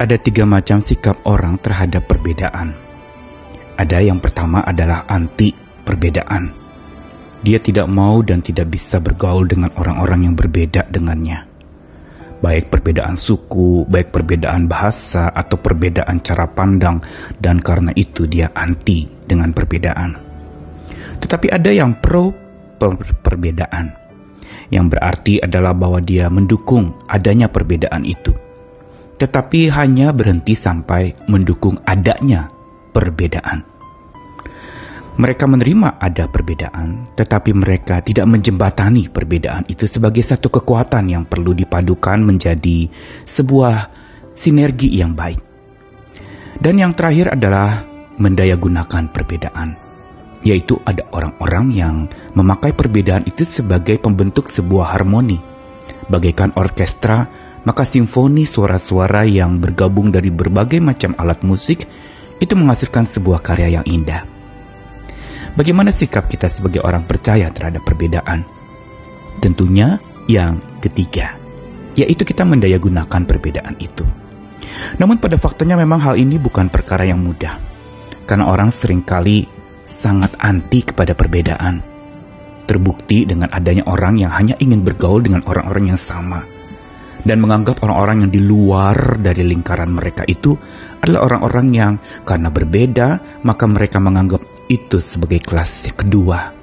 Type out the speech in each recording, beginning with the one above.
Ada tiga macam sikap orang terhadap perbedaan. Ada yang pertama adalah anti perbedaan. Dia tidak mau dan tidak bisa bergaul dengan orang-orang yang berbeda dengannya. Baik perbedaan suku, baik perbedaan bahasa, atau perbedaan cara pandang, dan karena itu dia anti dengan perbedaan. Tetapi ada yang pro per perbedaan, yang berarti adalah bahwa dia mendukung adanya perbedaan itu tetapi hanya berhenti sampai mendukung adanya perbedaan. Mereka menerima ada perbedaan, tetapi mereka tidak menjembatani perbedaan itu sebagai satu kekuatan yang perlu dipadukan menjadi sebuah sinergi yang baik. Dan yang terakhir adalah mendayagunakan perbedaan, yaitu ada orang-orang yang memakai perbedaan itu sebagai pembentuk sebuah harmoni, bagaikan orkestra maka simfoni suara-suara yang bergabung dari berbagai macam alat musik itu menghasilkan sebuah karya yang indah. Bagaimana sikap kita sebagai orang percaya terhadap perbedaan? Tentunya yang ketiga, yaitu kita mendayagunakan perbedaan itu. Namun pada faktanya memang hal ini bukan perkara yang mudah. Karena orang sering kali sangat anti kepada perbedaan. Terbukti dengan adanya orang yang hanya ingin bergaul dengan orang-orang yang sama dan menganggap orang-orang yang di luar dari lingkaran mereka itu adalah orang-orang yang karena berbeda maka mereka menganggap itu sebagai kelas kedua.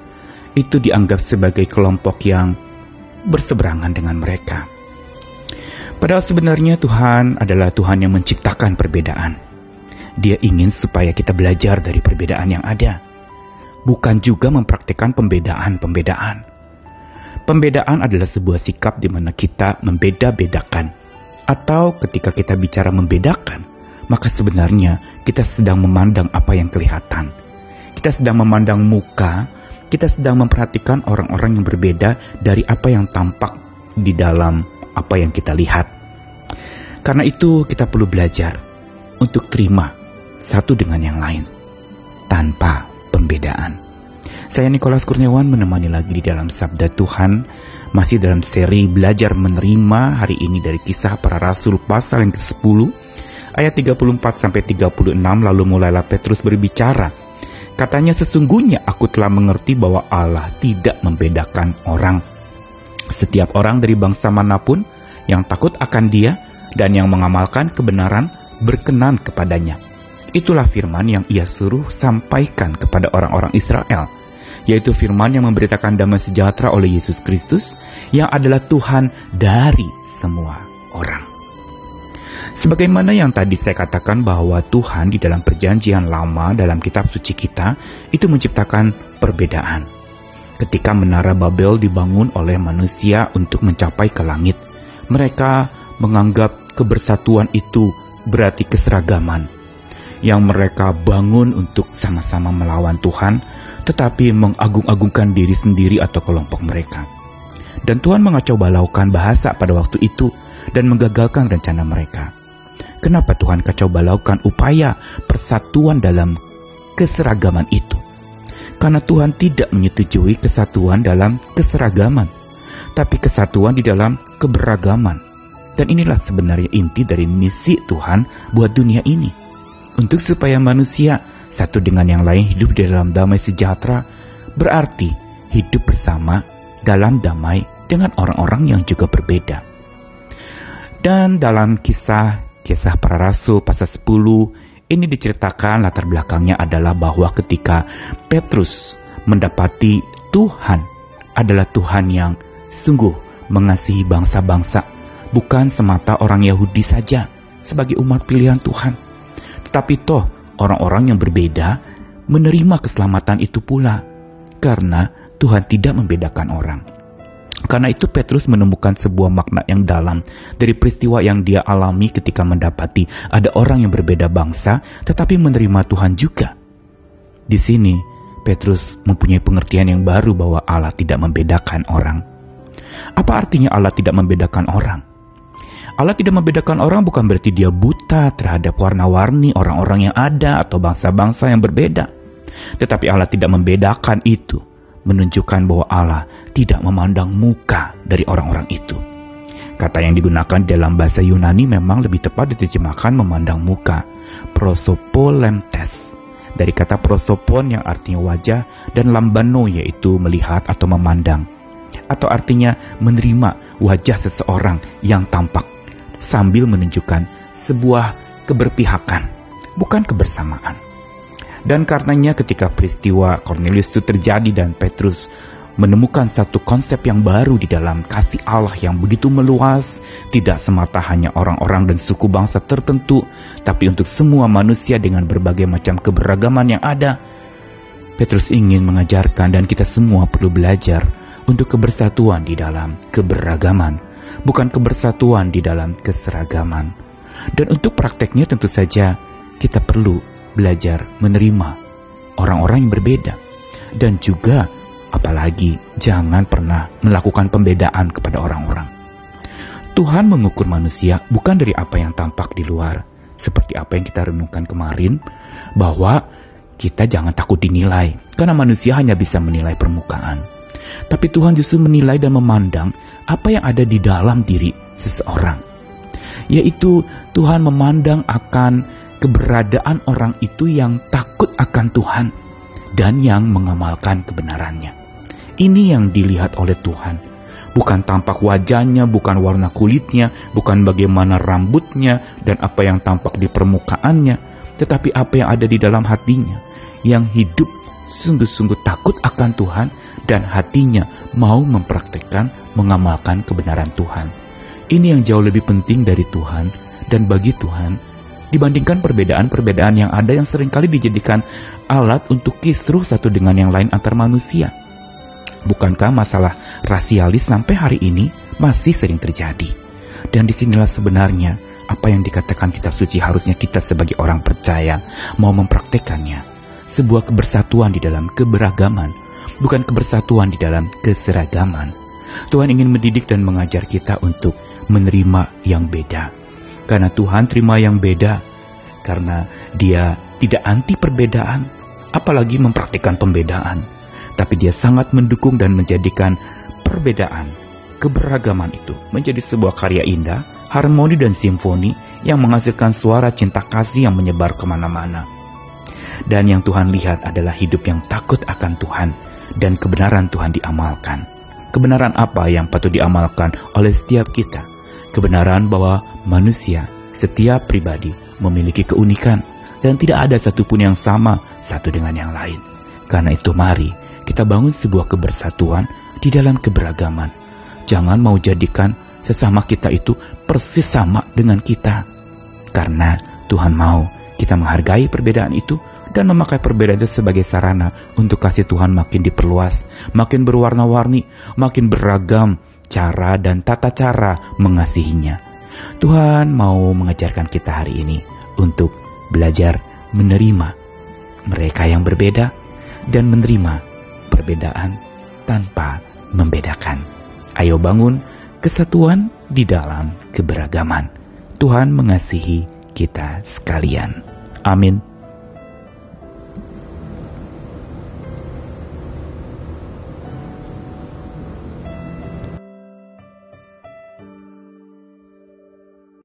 Itu dianggap sebagai kelompok yang berseberangan dengan mereka. Padahal sebenarnya Tuhan adalah Tuhan yang menciptakan perbedaan. Dia ingin supaya kita belajar dari perbedaan yang ada, bukan juga mempraktikkan pembedaan-pembedaan. Pembedaan adalah sebuah sikap di mana kita membeda-bedakan. Atau ketika kita bicara membedakan, maka sebenarnya kita sedang memandang apa yang kelihatan. Kita sedang memandang muka, kita sedang memperhatikan orang-orang yang berbeda dari apa yang tampak di dalam apa yang kita lihat. Karena itu kita perlu belajar untuk terima satu dengan yang lain tanpa pembedaan. Saya Nikolas Kurniawan menemani lagi di dalam Sabda Tuhan, masih dalam seri Belajar Menerima hari ini dari kisah para rasul pasal yang ke-10, ayat 34 sampai 36 lalu mulailah Petrus berbicara. Katanya sesungguhnya aku telah mengerti bahwa Allah tidak membedakan orang. Setiap orang dari bangsa mana pun yang takut akan dia dan yang mengamalkan kebenaran berkenan kepadanya. Itulah firman yang ia suruh sampaikan kepada orang-orang Israel yaitu firman yang memberitakan damai sejahtera oleh Yesus Kristus yang adalah Tuhan dari semua orang. Sebagaimana yang tadi saya katakan bahwa Tuhan di dalam perjanjian lama dalam kitab suci kita itu menciptakan perbedaan. Ketika menara Babel dibangun oleh manusia untuk mencapai ke langit, mereka menganggap kebersatuan itu berarti keseragaman yang mereka bangun untuk sama-sama melawan Tuhan tetapi mengagung-agungkan diri sendiri atau kelompok mereka. Dan Tuhan mengacau balaukan bahasa pada waktu itu dan menggagalkan rencana mereka. Kenapa Tuhan kacau balaukan upaya persatuan dalam keseragaman itu? Karena Tuhan tidak menyetujui kesatuan dalam keseragaman, tapi kesatuan di dalam keberagaman. Dan inilah sebenarnya inti dari misi Tuhan buat dunia ini. Untuk supaya manusia satu dengan yang lain hidup di dalam damai sejahtera berarti hidup bersama dalam damai dengan orang-orang yang juga berbeda. Dan dalam kisah kisah para rasul pasal 10 ini diceritakan latar belakangnya adalah bahwa ketika Petrus mendapati Tuhan adalah Tuhan yang sungguh mengasihi bangsa-bangsa, bukan semata orang Yahudi saja sebagai umat pilihan Tuhan, tetapi toh orang-orang yang berbeda menerima keselamatan itu pula, karena Tuhan tidak membedakan orang. Karena itu Petrus menemukan sebuah makna yang dalam dari peristiwa yang dia alami ketika mendapati ada orang yang berbeda bangsa tetapi menerima Tuhan juga. Di sini Petrus mempunyai pengertian yang baru bahwa Allah tidak membedakan orang. Apa artinya Allah tidak membedakan orang? Allah tidak membedakan orang bukan berarti dia buta terhadap warna-warni orang-orang yang ada atau bangsa-bangsa yang berbeda. Tetapi Allah tidak membedakan itu, menunjukkan bahwa Allah tidak memandang muka dari orang-orang itu. Kata yang digunakan dalam bahasa Yunani memang lebih tepat diterjemahkan memandang muka, prosopolemtes. Dari kata prosopon yang artinya wajah dan lambano yaitu melihat atau memandang. Atau artinya menerima wajah seseorang yang tampak sambil menunjukkan sebuah keberpihakan, bukan kebersamaan. Dan karenanya ketika peristiwa Cornelius itu terjadi dan Petrus menemukan satu konsep yang baru di dalam kasih Allah yang begitu meluas, tidak semata hanya orang-orang dan suku bangsa tertentu, tapi untuk semua manusia dengan berbagai macam keberagaman yang ada. Petrus ingin mengajarkan dan kita semua perlu belajar untuk kebersatuan di dalam keberagaman, bukan kebersatuan di dalam keseragaman. Dan untuk prakteknya tentu saja kita perlu belajar menerima orang-orang yang berbeda dan juga Apalagi jangan pernah melakukan pembedaan kepada orang-orang. Tuhan mengukur manusia bukan dari apa yang tampak di luar, seperti apa yang kita renungkan kemarin, bahwa kita jangan takut dinilai, karena manusia hanya bisa menilai permukaan. Tapi Tuhan justru menilai dan memandang apa yang ada di dalam diri seseorang. Yaitu Tuhan memandang akan keberadaan orang itu yang takut akan Tuhan dan yang mengamalkan kebenarannya. Ini yang dilihat oleh Tuhan. Bukan tampak wajahnya, bukan warna kulitnya, bukan bagaimana rambutnya dan apa yang tampak di permukaannya, tetapi apa yang ada di dalam hatinya, yang hidup sungguh-sungguh takut akan Tuhan dan hatinya mau mempraktekkan, mengamalkan kebenaran Tuhan. Ini yang jauh lebih penting dari Tuhan dan bagi Tuhan dibandingkan perbedaan-perbedaan yang ada yang sering kali dijadikan alat untuk kisruh satu dengan yang lain antar manusia. Bukankah masalah rasialis sampai hari ini masih sering terjadi? Dan di sinilah sebenarnya apa yang dikatakan kitab suci harusnya kita sebagai orang percaya mau mempraktekannya. Sebuah kebersatuan di dalam keberagaman, bukan kebersatuan di dalam keseragaman. Tuhan ingin mendidik dan mengajar kita untuk menerima yang beda. Karena Tuhan terima yang beda, karena dia tidak anti perbedaan, apalagi mempraktikkan pembedaan tapi dia sangat mendukung dan menjadikan perbedaan, keberagaman itu menjadi sebuah karya indah, harmoni dan simfoni yang menghasilkan suara cinta kasih yang menyebar ke mana-mana. Dan yang Tuhan lihat adalah hidup yang takut akan Tuhan dan kebenaran Tuhan diamalkan. Kebenaran apa yang patut diamalkan oleh setiap kita? Kebenaran bahwa manusia, setiap pribadi memiliki keunikan dan tidak ada satupun yang sama satu dengan yang lain. Karena itu mari kita bangun sebuah kebersatuan di dalam keberagaman. Jangan mau jadikan sesama kita itu persis sama dengan kita. Karena Tuhan mau kita menghargai perbedaan itu dan memakai perbedaan itu sebagai sarana untuk kasih Tuhan makin diperluas, makin berwarna-warni, makin beragam cara dan tata cara mengasihinya. Tuhan mau mengajarkan kita hari ini untuk belajar menerima mereka yang berbeda dan menerima perbedaan tanpa membedakan. Ayo bangun kesatuan di dalam keberagaman. Tuhan mengasihi kita sekalian. Amin.